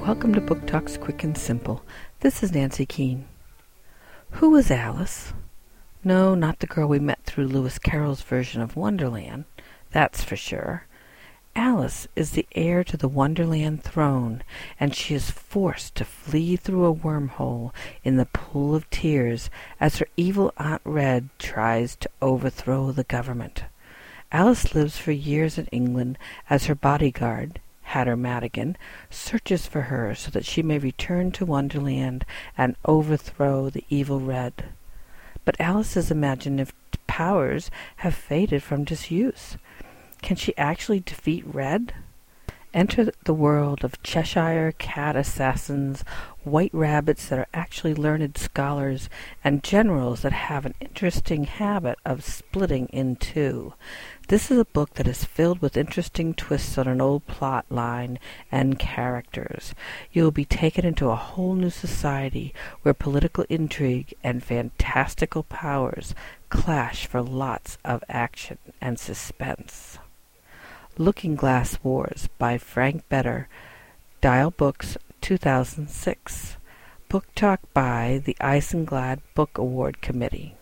Welcome to Book Talks Quick and Simple. This is Nancy Keane. Who was Alice? No, not the girl we met through Lewis Carroll's version of Wonderland. That's for sure. Alice is the heir to the Wonderland throne, and she is forced to flee through a wormhole in the Pool of Tears as her evil Aunt Red tries to overthrow the government. Alice lives for years in England as her bodyguard, Hatter Madigan, searches for her so that she may return to Wonderland and overthrow the evil Red. But Alice's imaginative powers have faded from disuse. Can she actually defeat Red? Enter the world of Cheshire cat assassins, white rabbits that are actually learned scholars, and generals that have an interesting habit of splitting in two. This is a book that is filled with interesting twists on an old plot line and characters. You will be taken into a whole new society where political intrigue and fantastical powers clash for lots of action and suspense. Looking Glass Wars by Frank Beddor, Dial Books, 2006. Book Talk by the Isinglass Book Award Committee.